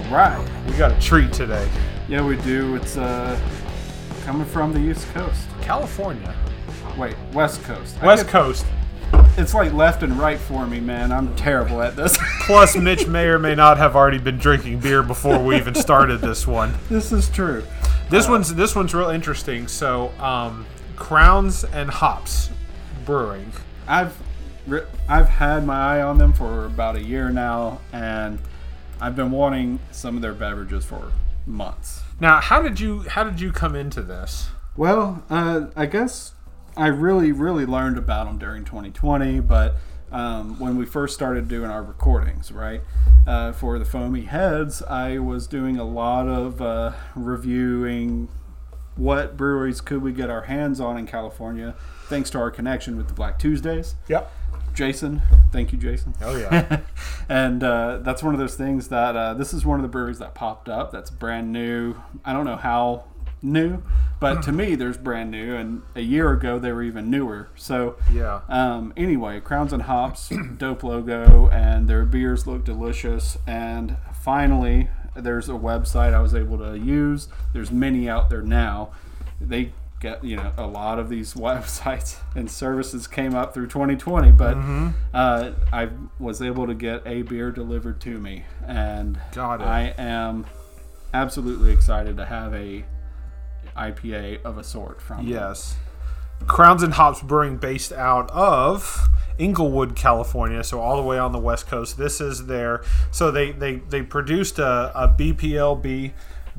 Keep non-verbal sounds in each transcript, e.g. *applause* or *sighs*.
All right. We got a treat today. Yeah, we do. It's uh, coming from the East Coast. California. Wait, West Coast. I West Coast. It's like left and right for me, man. I'm terrible at this. *laughs* Plus, Mitch may or may not have already been drinking beer before we even started this one. *laughs* this is true. This one's this one's real interesting. So, um, Crowns and Hops Brewing. I've I've had my eye on them for about a year now, and I've been wanting some of their beverages for months. Now, how did you how did you come into this? Well, uh, I guess I really, really learned about them during 2020, but um, when we first started doing our recordings, right, uh, for the Foamy Heads, I was doing a lot of uh, reviewing what breweries could we get our hands on in California, thanks to our connection with the Black Tuesdays. Yep. Jason, thank you, Jason. Oh yeah. *laughs* and uh, that's one of those things that uh, this is one of the breweries that popped up that's brand new. I don't know how new, but to me, there's brand new. And a year ago, they were even newer. So, Yeah. um, anyway, Crowns and Hops, *clears throat* dope logo, and their beers look delicious. And finally, there's a website I was able to use. There's many out there now. They get you know a lot of these *laughs* websites and services came up through 2020, but uh, I was able to get a beer delivered to me, and Got. I am absolutely excited to have a IPA of a sort from them. Yes. Crowns and Hops Brewing, based out of Inglewood, California, so all the way on the west coast. This is their so they they they produced a, a BPLB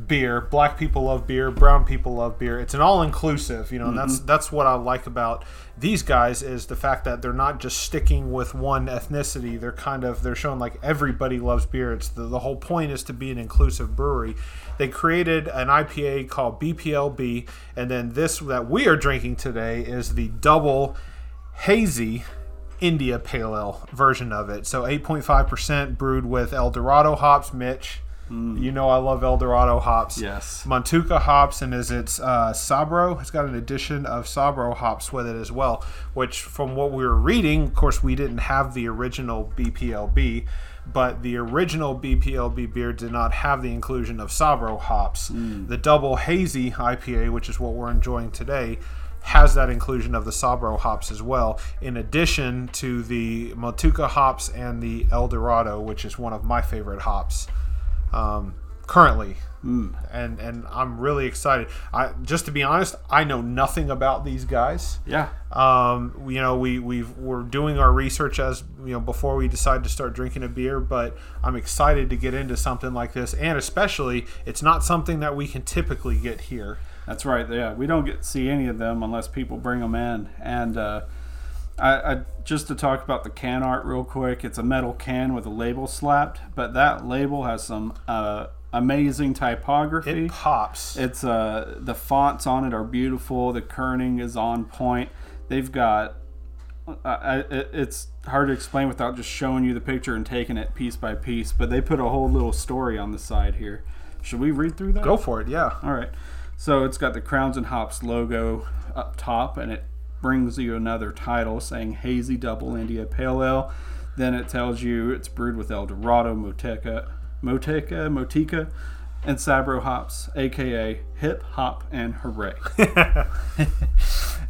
beer. Black people love beer, brown people love beer. It's an all inclusive, you know. And that's mm-hmm. that's what I like about these guys is the fact that they're not just sticking with one ethnicity. They're kind of they're showing like everybody loves beer. It's the, the whole point is to be an inclusive brewery. They created an IPA called BPLB, and then this that we are drinking today is the double hazy India Pale Ale version of it. So 8.5% brewed with El Dorado hops, Mitch. You know I love El Dorado hops. Yes. Montuca hops, and is it's uh, Sabro. It's got an addition of Sabro hops with it as well. Which, from what we were reading, of course, we didn't have the original BPLB, but the original BPLB beer did not have the inclusion of Sabro hops. The double hazy IPA, which is what we're enjoying today, has that inclusion of the Sabro hops as well, in addition to the Motueka hops and the El Dorado, which is one of my favorite hops um, currently. And and I'm really excited. I just to be honest, I know nothing about these guys. Yeah. Um, you know, we we we're doing our research as you know before we decide to start drinking a beer, but I'm excited to get into something like this, and especially it's not something that we can typically get here. That's right. Yeah, we don't get see any of them unless people bring them in. And uh, I, I just to talk about the can art real quick. It's a metal can with a label slapped, but that label has some uh, amazing typography. It pops. It's uh the fonts on it are beautiful. The kerning is on point. They've got. I, I, it's hard to explain without just showing you the picture and taking it piece by piece. But they put a whole little story on the side here. Should we read through that? Go for it, yeah. All right. So it's got the Crowns and Hops logo up top, and it brings you another title saying Hazy Double India Pale Ale. Then it tells you it's brewed with El Dorado, Moteca, Moteca, Motica, and Sabro hops, aka Hip Hop and Hooray. *laughs*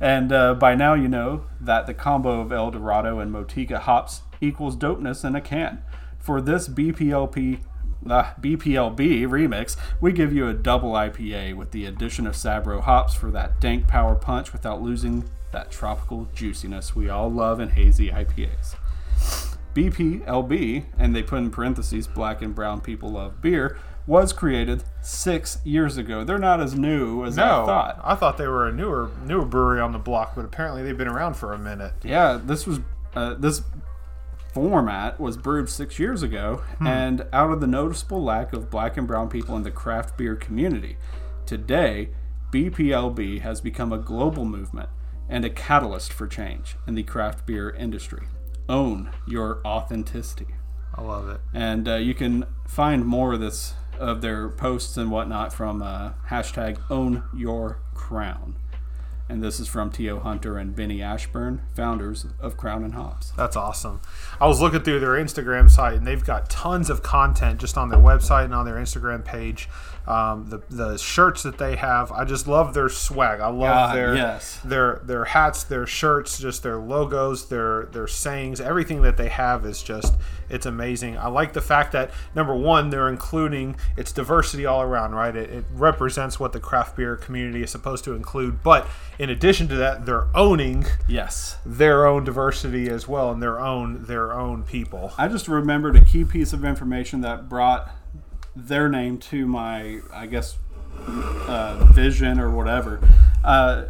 and uh, by now you know that the combo of El Dorado and Motueka hops equals dopeness in a can. For this BPLP uh, BPLB remix, we give you a double IPA with the addition of Sabro hops for that dank power punch without losing that tropical juiciness we all love in hazy IPAs. BPLB, and they put in parentheses, black and brown people love beer, was created six years ago. They're not as new as I No, thought. I thought they were a newer newer brewery on the block, but apparently they've been around for a minute. Yeah, this was uh, this format was brewed six years ago, and out of the noticeable lack of black and brown people in the craft beer community, today BPLB has become a global movement and a catalyst for change in the craft beer industry. Own your authenticity. I love it. And uh, you can find more of this of their posts and whatnot from uh, hashtag own your crown. And this is from Teo Hunter and Beny Ashburn, founders of Crown and Hops. That's awesome. I was looking through their Instagram site, and they've got tons of content just on their website and on their Instagram page. Um, the the shirts that they have, I just love their swag. I love God, their yes. their their hats, their shirts, just their logos, their their sayings. Everything that they have is just it's amazing. I like the fact that number one, they're including it's diversity all around, right? It, it represents what the craft beer community is supposed to include, but in addition to that, they're owning Yes. their own diversity as well and their own their own people. I just remembered a key piece of information that brought their name to my, I guess, uh, vision or whatever. Uh,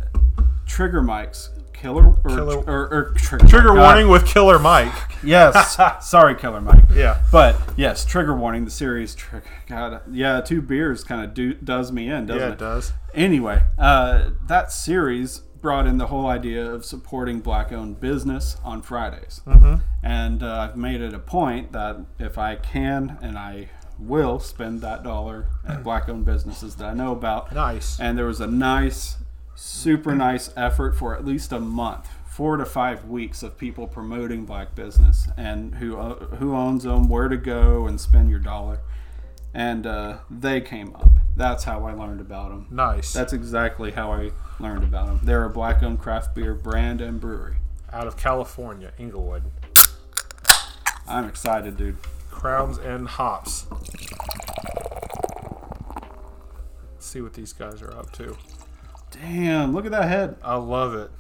trigger mics, killer or, Killer- or, or trigger, Trigger warning with Killer Mike. *laughs* Yes, *laughs* sorry, Killer Mike. Yeah. but yes, trigger warning. The series, trigger. God, yeah, two beers kind of do does me in, doesn't Yeah, it? it does. Anyway, uh, that series brought in the whole idea of supporting black-owned business on Fridays, mm-hmm. and uh, I've made it a point that if I can and I will spend that dollar at *clears throat* black-owned businesses that I know about. Nice. And there was a nice, super nice effort for at least a month, four to five weeks of people promoting black business and who uh, who owns them, where to go and spend your dollar. And uh, they came up. That's how I learned about them. Nice. That's exactly how I learned about them. They're a black-owned craft beer brand and brewery. Out of California, Inglewood. I'm excited, dude. Crowns and hops. Let's see what these guys are up to. Damn, look at that head. I love it.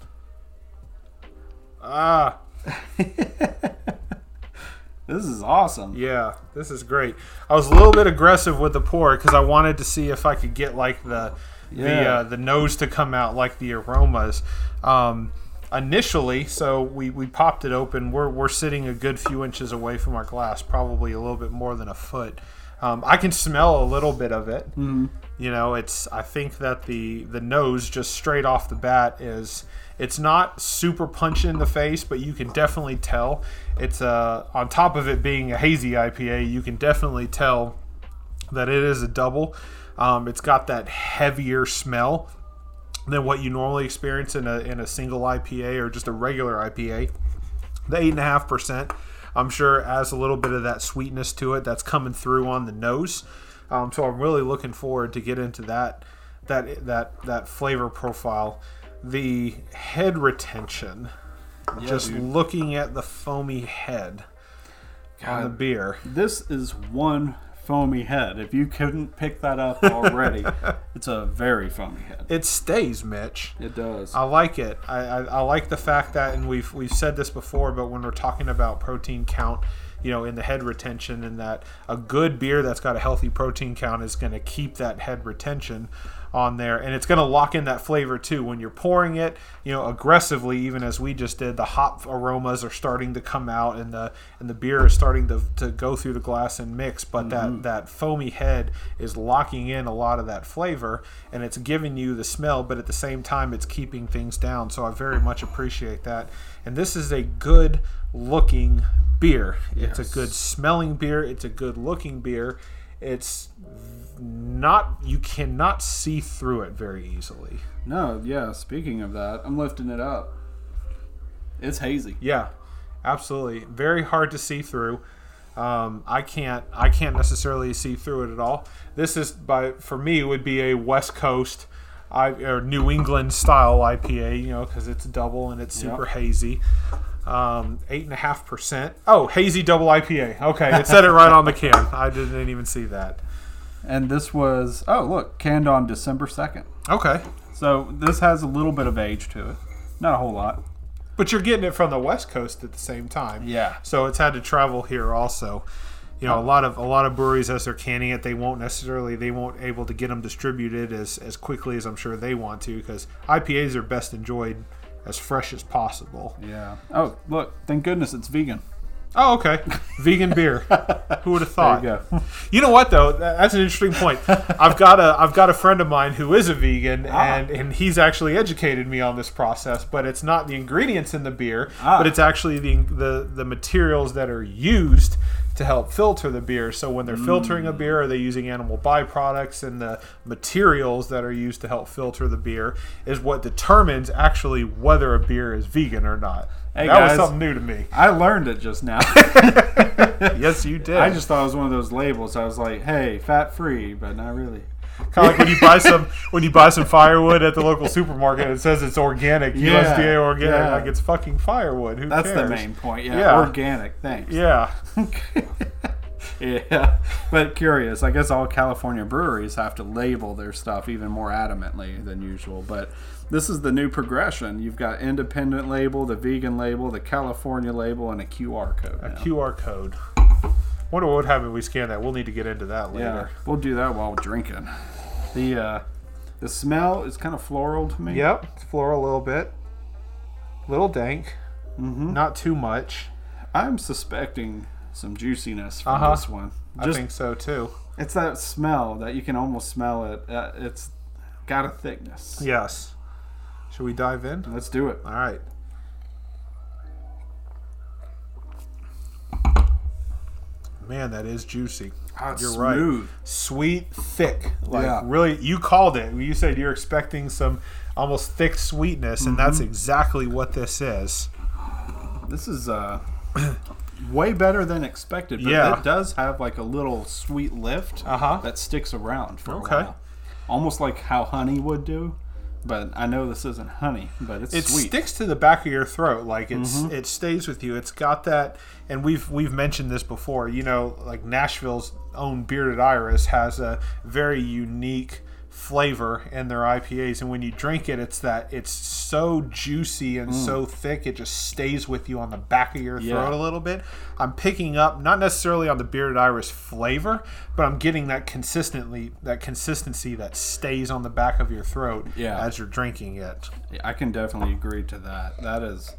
Ah, *laughs* This is awesome. yeah, this is great. I was a little bit aggressive with the pour because I wanted to see if I could get like the the uh, the nose to come out like the aromas. Um, initially, so we, we popped it open. We're, we're sitting a good few inches away from our glass, probably a little bit more than a foot. Um, I can smell a little bit of it. Mm-hmm. You know, it's. I think that the the nose just straight off the bat is. It's not super punch in the face, but you can definitely tell. It's uh, on top of it being a hazy IPA, you can definitely tell that it is a double. Um, it's got that heavier smell than what you normally experience in a in a single IPA or just a regular IPA. The eight and a half percent, I'm sure, adds a little bit of that sweetness to it that's coming through on the nose. Um, so I'm really looking forward to get into that that that that flavor profile. The head retention, just dude. looking at the foamy head on the beer. This is one foamy head. If you couldn't pick that up *laughs* already, it's a very foamy head. It stays, Mitch. It does. I like it. I, I, I like the fact that, and we've we've said this before, but when we're talking about protein count, you know, in the head retention, and that a good beer that's got a healthy protein count is going to keep that head retention on there, and it's going to lock in that flavor too. When you're pouring it, you know, aggressively, even as we just did, the hop aromas are starting to come out, and the and the beer is starting to, to go through the glass and mix. But that mm-hmm. that foamy head is locking in a lot of that flavor, and it's giving you the smell, but at the same time, it's keeping things down. So I very much appreciate that. And this is a good looking beer. It's a good smelling beer. It's a good looking beer. It's not you cannot see through it very easily. no, yeah. Speaking of that, I'm lifting it up. It's hazy. Yeah, absolutely. Very hard to see through. Um, I can't I can't necessarily see through it at all. This is by for me would be a West Coast I, or New England style IPA, you know, because it's double and it's super hazy. Um, eight and a half percent. Oh, hazy double IPA. Okay, it said it right on the can. I didn't even see that. And this was oh look, canned on December second. Okay, So this has a little bit of age to it, not a whole lot. but you're getting it from the West Coast at the same time. Yeah. So it's had to travel here also. You know, a lot of a lot of breweries as they're canning it, they won't necessarily they won't able to get them distributed as as quickly as I'm sure they want to because IPAs are best enjoyed as fresh as possible. Yeah. Oh look, thank goodness it's vegan. Oh, okay. *laughs* Vegan beer. Who would have thought? There you go. You know what though? That's an interesting point. I've got a I've got a friend of mine who is a vegan, Ah. and and he's actually educated me on this process. But it's not the ingredients in the beer, Ah. but it's actually the the the materials that are used to help filter the beer. So when they're filtering a beer, are they using animal byproducts and the materials that are used to help filter the beer is what determines actually whether a beer is vegan or not. Hey, that was something new to me. I learned it just now. *laughs* yes, you did. I just thought it was one of those labels. I was like, "Hey, fat free," but not really. *laughs* kind of like when you buy some when you buy some firewood at the local supermarket. It says it's organic, Yeah, USDA organic. yeah. Like it's fucking firewood. Who That's cares? the main point. Yeah, Yeah. organic. Thanks. Yeah. *laughs* yeah, but curious. I guess all California breweries have to label their stuff even more adamantly than usual. But this is the new progression. You've got independent label, the vegan label, the California label, and a QR code. now. QR code. Wonder what would happen if we scan that. We'll need to get into that later. Yeah, later. we'll do that while we're drinking. The uh, the smell is kind of floral to me. Yep. It's floral a little bit. Little dank. Mm-hmm. Not too much. I'm suspecting some juiciness from Uh-huh. this one. I think so too. it's that smell that you can almost smell it. Uh, it's got a thickness. Yes. Should we dive in? Let's do it. All right. Man, that is juicy. Ah, You're right. Sweet, thick. Like Yeah. really, you called it. You said you're expecting some almost thick sweetness, and that's exactly what this is. This is uh, *clears throat* way better than expected. But Yeah. it does have like a little sweet lift Uh-huh. that sticks around for Okay. a while. Almost like how honey would do. But I know this isn't honey, but it's it sweet. sticks to the back of your throat like it's mm-hmm. it stays with you it's got that and we've we've mentioned this before you know like nashville's own bearded iris has a very unique flavor in their IPAs and when you drink it it's that it's so juicy and mm. so thick it just stays with you on the back of your throat yeah. a little bit. I'm picking up not necessarily on the bearded iris flavor, but I'm getting that consistently that consistency that stays on the back of your throat yeah. as you're drinking it. Yeah, I can definitely agree to that. That is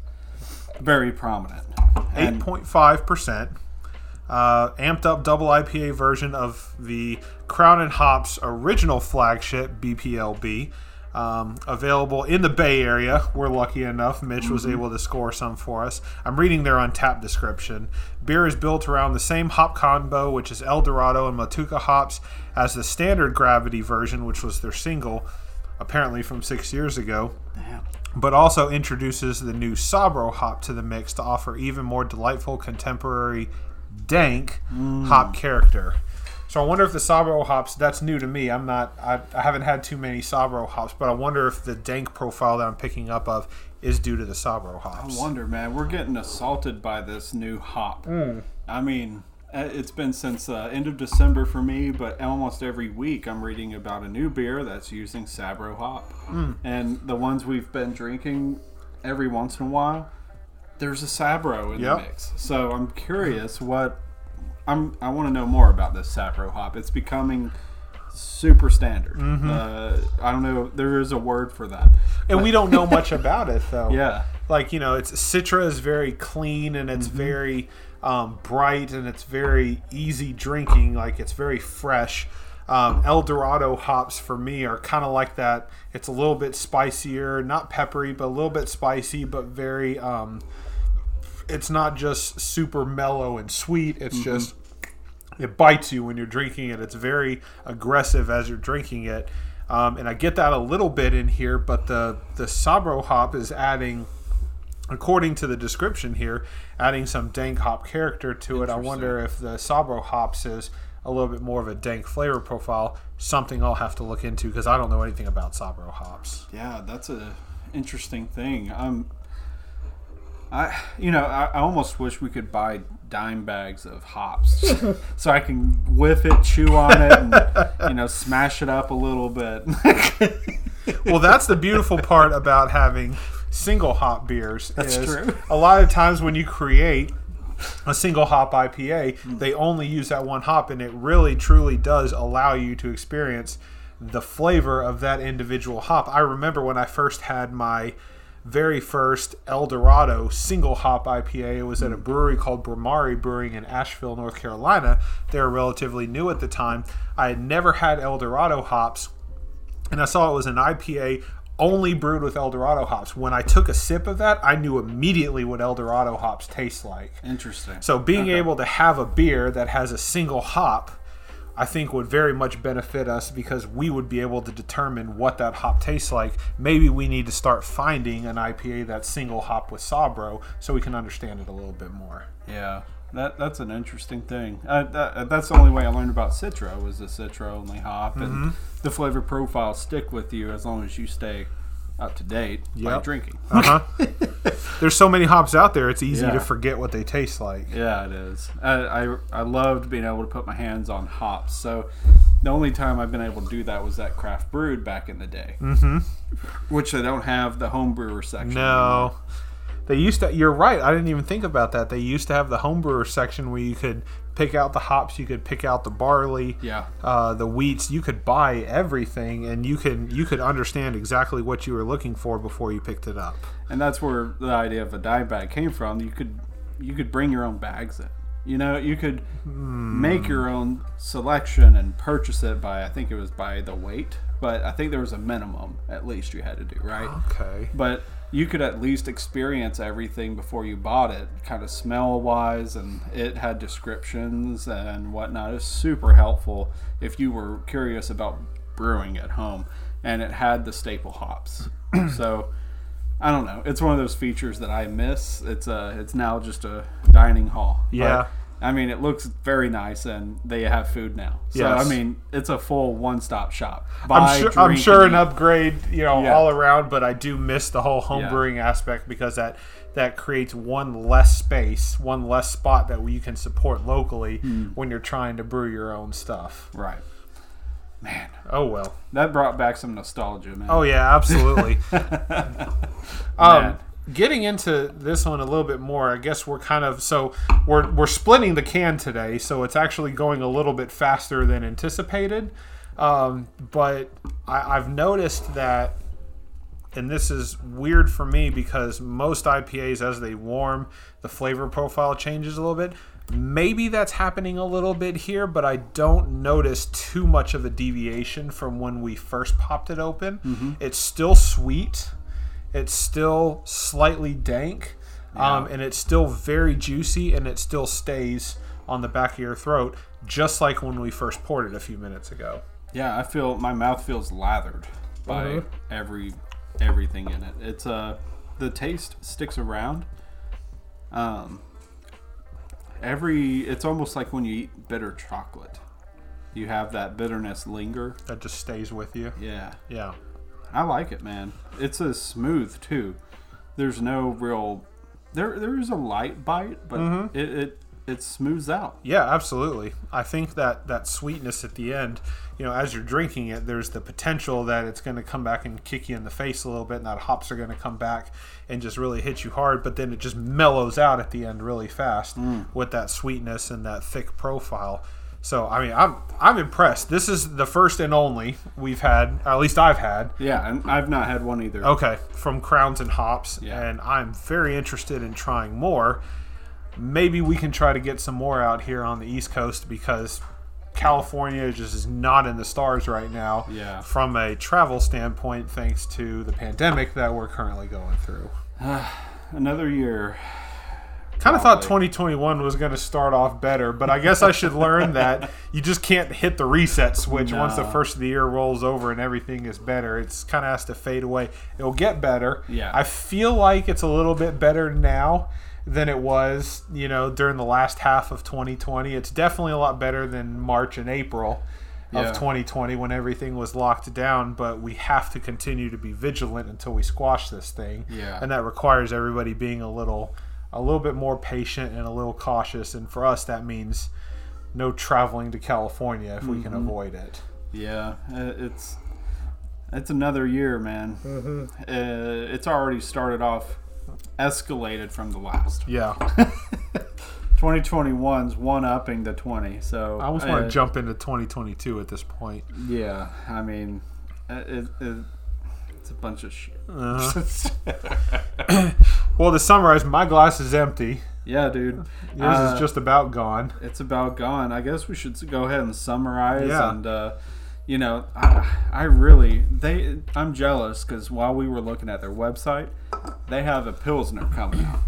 very prominent. 8.5%. Uh, amped up double IPA version of the Crown and Hops original flagship BPLB. Um, available in the Bay Area. We're lucky enough. Mitch was able to score some for us. I'm reading their Untappd description. Beer is built around the same hop combo, which is El Dorado and Motueka hops, as the standard gravity version, which was their single, apparently from six years ago Damn. but also introduces the new Sabro hop to the mix to offer even more delightful contemporary dank hop character. So I wonder if the Sabro hops that's new to me. I'm not I, I haven't had too many Sabro hops, but I wonder if the dank profile that I'm picking up of is due to the Sabro hops. I wonder, man. We're getting assaulted by this new hop. I mean, uh, it's been since uh, end of December for me, but almost every week I'm reading about a new beer that's using Sabro hop, and the ones we've been drinking every once in a while, there's a Sabro in Yep. the mix. So I'm curious what I'm. I want to know more about this Sabro hop. It's becoming super standard. Uh, I don't know. There is a word for that. And we don't know much *laughs* about it though. Yeah. like you know it's citra is very clean and it's very um, bright and it's very easy drinking like it's very fresh um, el dorado hops for me are kind of like that it's a little bit spicier not peppery but a little bit spicy but very um, it's not just super mellow and sweet it's just it bites you when you're drinking it. It's very aggressive as you're drinking it, um, and I get that a little bit in here. But the the Sabro hop is adding, according to the description here, adding some dank hop character to it. I wonder if the Sabro hops is a little bit more of a dank flavor profile. Something I'll have to look into because I don't know anything about Sabro hops. Yeah, that's a interesting thing. Um, I you know I, I almost wish we could buy dime bags of hops *laughs* so I can whiff it, chew on it, and you know smash it up a little bit. *laughs* well, that's the beautiful part about having single hop beers. That's is true. A lot of times when you create a single hop IPA, mm. they only use that one hop, and it really truly does allow you to experience the flavor of that individual hop. I remember when I first had my very first El Dorado single hop IPA. It was at a brewery called Bhramari Brewing in Asheville, North Carolina. They were relatively new at the time. I had never had El Dorado hops and I saw it was an IPA only brewed with El Dorado hops. When I took a sip of that, I knew immediately what El Dorado hops taste like. Interesting. So being Okay. able to have a beer that has a single hop, I think would very much benefit us because we would be able to determine what that hop tastes like. Maybe we need to start finding an IPA that's single hop with Sabro so we can understand it a little bit more. Yeah, that that's an interesting thing. Uh, that, that's the only way I learned about Citra was the Citra only hop, Mm-hmm. and the flavor profiles stick with you as long as you stay up to date by drinking. Uh huh. *laughs* There's so many hops out there; it's easy Yeah. to forget what they taste like. Yeah, it is. I, I I loved being able to put my hands on hops. So the only time I've been able to do that was at Craft Brewed back in the day, mm-hmm. which they don't have the home brewer section. No. They used to. You're right. I didn't even think about that. They used to have the homebrewer section where you could pick out the hops, you could pick out the barley, Yeah. uh, the wheats. You could buy everything, and you can you could understand exactly what you were looking for before you picked it up. and that's where the idea of a dye bag came from. You could you could bring your own bags in. You know, you could make your own selection and purchase it by I think it was by the weight, but I think there was a minimum at least you had to do, right? Okay. But you could at least experience everything before you bought it, kind of smell wise, and it had descriptions and whatnot. It's super helpful if you were curious about brewing at home, and it had the staple hops. *clears throat* so I don't know. It's one of those features that I miss. It's a. It's now just a dining hall. Yeah. I mean, it looks very nice, and they have food now. So Yes. I mean, it's a full one-stop shop. I'm Buy, sure. I'm sure an upgrade, you know, Yeah. all around. But I do miss the whole home Yeah. brewing aspect because that that creates one less space, one less spot that you can support locally Hmm. when you're trying to brew your own stuff. Right. Man, Oh well. that brought back some nostalgia, man. Oh yeah, absolutely. *laughs* Man. um, getting into this one a little bit more, I guess we're kind of so we're we're splitting the can today, so it's actually going a little bit faster than anticipated. Um, but I, I've noticed that, and this is weird for me because most IPAs, as they warm, the flavor profile changes a little bit. Maybe that's happening a little bit here, but I don't notice too much of a deviation from when we first popped it open. It's still sweet it's still slightly dank um, and it's still very juicy and it still stays on the back of your throat just like when we first poured it a few minutes ago Yeah, I feel my mouth feels lathered by Mhm. every everything in it. It's uh the taste sticks around. Um every it's almost like when you eat bitter chocolate. You have that bitterness linger. that just stays with you Yeah. yeah I like it, man. It's a smooth too. There's no real there there is a light bite, but Mm-hmm. it, it it smooths out. yeah absolutely i think that that sweetness at the end you know as you're drinking it there's the potential that it's going to come back and kick you in the face a little bit and that hops are going to come back and just really hit you hard but then it just mellows out at the end really fast with that sweetness and that thick profile so i mean i'm i'm impressed this is the first and only we've had at least i've had Yeah, and I've not had one either. okay from crowns and hops Yeah. and i'm very interested in trying more maybe we can try to get some more out here on the east coast because california just is not in the stars right now Yeah. from a travel standpoint thanks to the pandemic that we're currently going through *sighs* Another year. Kind of thought 2021 was going to start off better but i guess i should learn *laughs* that you just can't hit the reset switch once the first of the year rolls over and everything is better. It's kind of has to fade away. It'll get better. Yeah. i feel like it's a little bit better now than it was you know during the last half of 2020 it's definitely a lot better than march and april of Yeah. 2020 when everything was locked down but we have to continue to be vigilant until we squash this thing. Yeah. and that requires everybody being a little a little bit more patient and a little cautious and for us that means no traveling to California if we can Mm-hmm. avoid it. Yeah, uh, it's it's another year, man. Mm-hmm. Uh, it's already started off escalated from the last. Yeah. *laughs* 2021's one upping the 20. So I almost want uh, to jump into 2022 at this point. Yeah, I mean, uh, it, it, it's a bunch of shit. Uh-huh. *laughs* *clears throat* *laughs* Well, to summarize, my glass is empty. yeah, dude. Yours Uh, is just about gone. it's about gone. I guess we should go ahead and summarize Yeah. and uh, you know, I, I really they I'm jealous because while we were looking at their website, they have a pilsner coming out.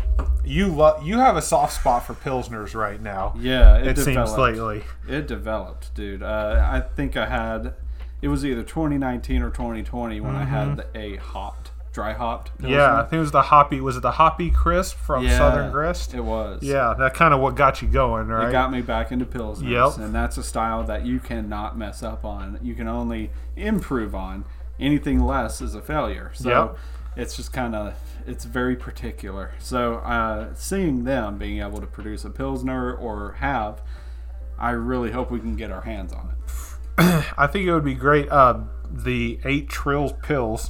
You love you have a soft spot for pilsners right now. Yeah, It seems developed. lately. It developed, dude. Uh, I think I had it was either 2019 or 2020 when I had the, a hopped, dry hopped. Yeah, I think it was the hoppy. Was it the hoppy crisp from Yeah, Southern Grist? It was. Yeah, that kind of what got you going, right? It got me back into pilsners, Yep. and that's a style that you cannot mess up on. You can only improve on. Anything less is a failure. So Yep. it's just kind of it's very particular. So uh, seeing them being able to produce a pilsner or have, I really hope we can get our hands on it. *clears throat* I think it would be great. Uh, the eight trills Pils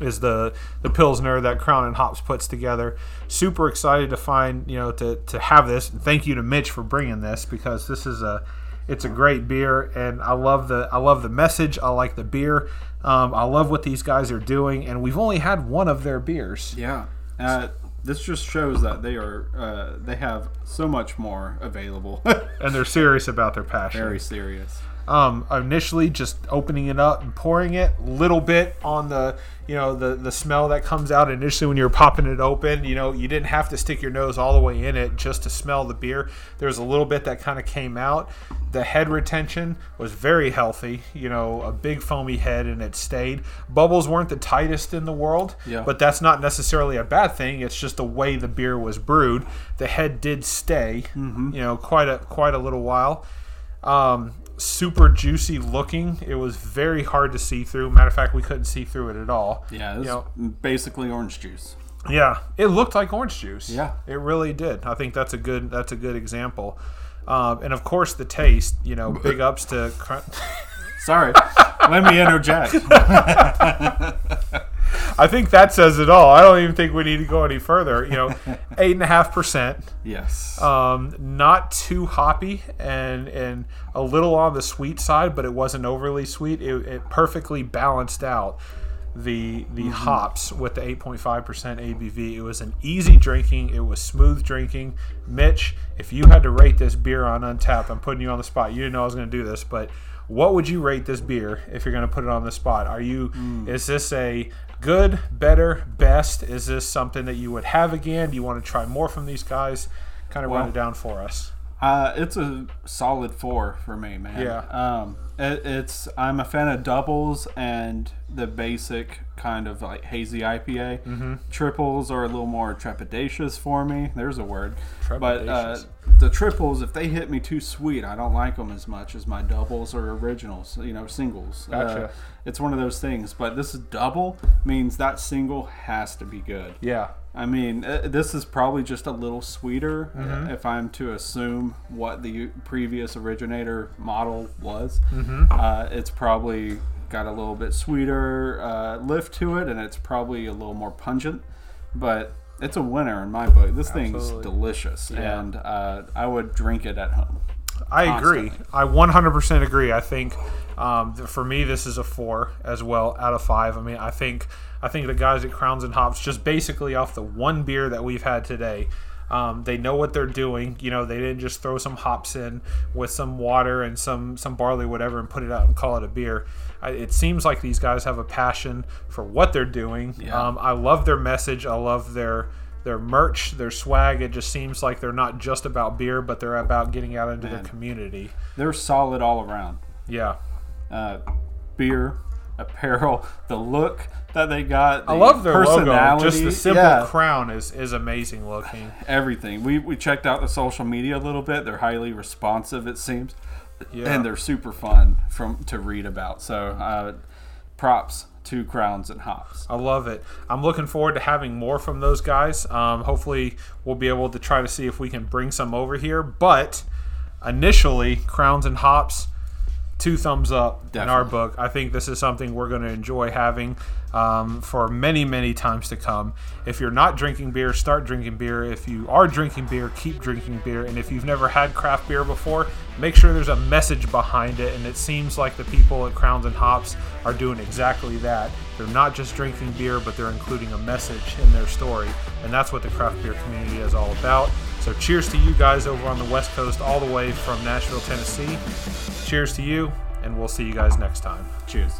is the the pilsner that Crown and Hops puts together. Super excited to find you know to to have this. And thank you to Mitch for bringing this because this is a it's a great beer and I love the I love the message. I like the beer. Um, I love what these guys are doing and we've only had one of their beers. Yeah. Uh, this just shows that they are uh, they have so much more available. *laughs* And they're serious about their passion. very serious. Um, initially just opening it up and pouring it little bit on the you know the the smell that comes out initially when you're popping it open. You know you didn't have to stick your nose all the way in it just to smell the beer. There's a little bit that kind of came out. The head retention was very healthy you know a big foamy head and it stayed. Bubbles weren't the tightest in the world Yeah. but that's not necessarily a bad thing. It's just the way the beer was brewed. The head did stay you know quite a quite a little while. Um, super juicy looking. It was very hard to see through. Matter of fact, we couldn't see through it at all. Yeah, You it's know, basically orange juice. yeah, it looked like orange juice. Yeah. it really did. I think that's a good that's a good example. Um, and of course, the taste. You know, big ups to. *laughs* Sorry, let me interject. *laughs* I think that says it all. I don't even think we need to go any further. You know, *laughs* eight and a half percent. Yes. Um, not too hoppy and and a little on the sweet side, but it wasn't overly sweet. It, it perfectly balanced out the the mm-hmm. hops with the 8.5% ABV. It was an easy drinking. It was smooth drinking. Mitch, if you had to rate this beer on Untappd, I'm putting you on the spot. You didn't know I was going to do this, but what would you rate this beer if you're going to put it on the spot? Are you mm. is this a good, better, best? Is this something that you would have again? Do you want to try more from these guys? Kind of run it down for us. Uh, it's a solid four for me, man. Yeah. Um, it, it's I'm a fan of doubles and the basic kind of like hazy IPA. Mm-hmm. Triples are a little more trepidatious for me. There's a word. But uh, the triples, if they hit me too sweet, I don't like them as much as my doubles or originals. You know, singles. Gotcha. Uh, it's one of those things. But this double means that single has to be good. Yeah. I mean, uh, this is probably just a little sweeter uh, Mm-hmm. if I'm to assume what the previous originator model was. Mm-hmm. Uh, it's probably got a little bit sweeter uh, lift to it, and it's probably a little more pungent. But it's a winner in my book. This thing's Absolutely. delicious, Yeah. and uh, I would drink it at home. I agree. Constantly. I 100% agree. I think um, for me this is a four as well out of five. I mean, I think I think the guys at Crowns and Hops just basically off the one beer that we've had today. Um, they know what they're doing. You know, they didn't just throw some hops in with some water and some some barley, whatever, and put it out and call it a beer. I, it seems like these guys have a passion for what they're doing. Yeah. Um, I love their message. I love their their merch, their swag. It just seems like they're not just about beer, but they're about getting out into Man. the community. They're solid all around. Yeah, Uh, beer, apparel, the look that they got. I the love their logo. personality. Just the simple Yeah. crown is is amazing looking. *laughs* everything. We we checked out the social media a little bit. They're highly responsive, it seems, Yeah. and they're super fun from to read about. So, uh, props to Crowns and Hops. I love it. I'm looking forward to having more from those guys. Um, hopefully, we'll be able to try to see if we can bring some over here. But initially, crowns and hops. Two thumbs up in our book. I think this is something we're going to enjoy having um, for many, many times to come. If you're not drinking beer, start drinking beer. If you are drinking beer, keep drinking beer. And if you've never had craft beer before, make sure there's a message behind it. And it seems like the people at Crowns and Hops are doing exactly that. They're not just drinking beer, but they're including a message in their story. And that's what the craft beer community is all about. So cheers to you guys over on the West Coast, all the way from Nashville, Tennessee. Cheers to you, and we'll see you guys next time. Cheers.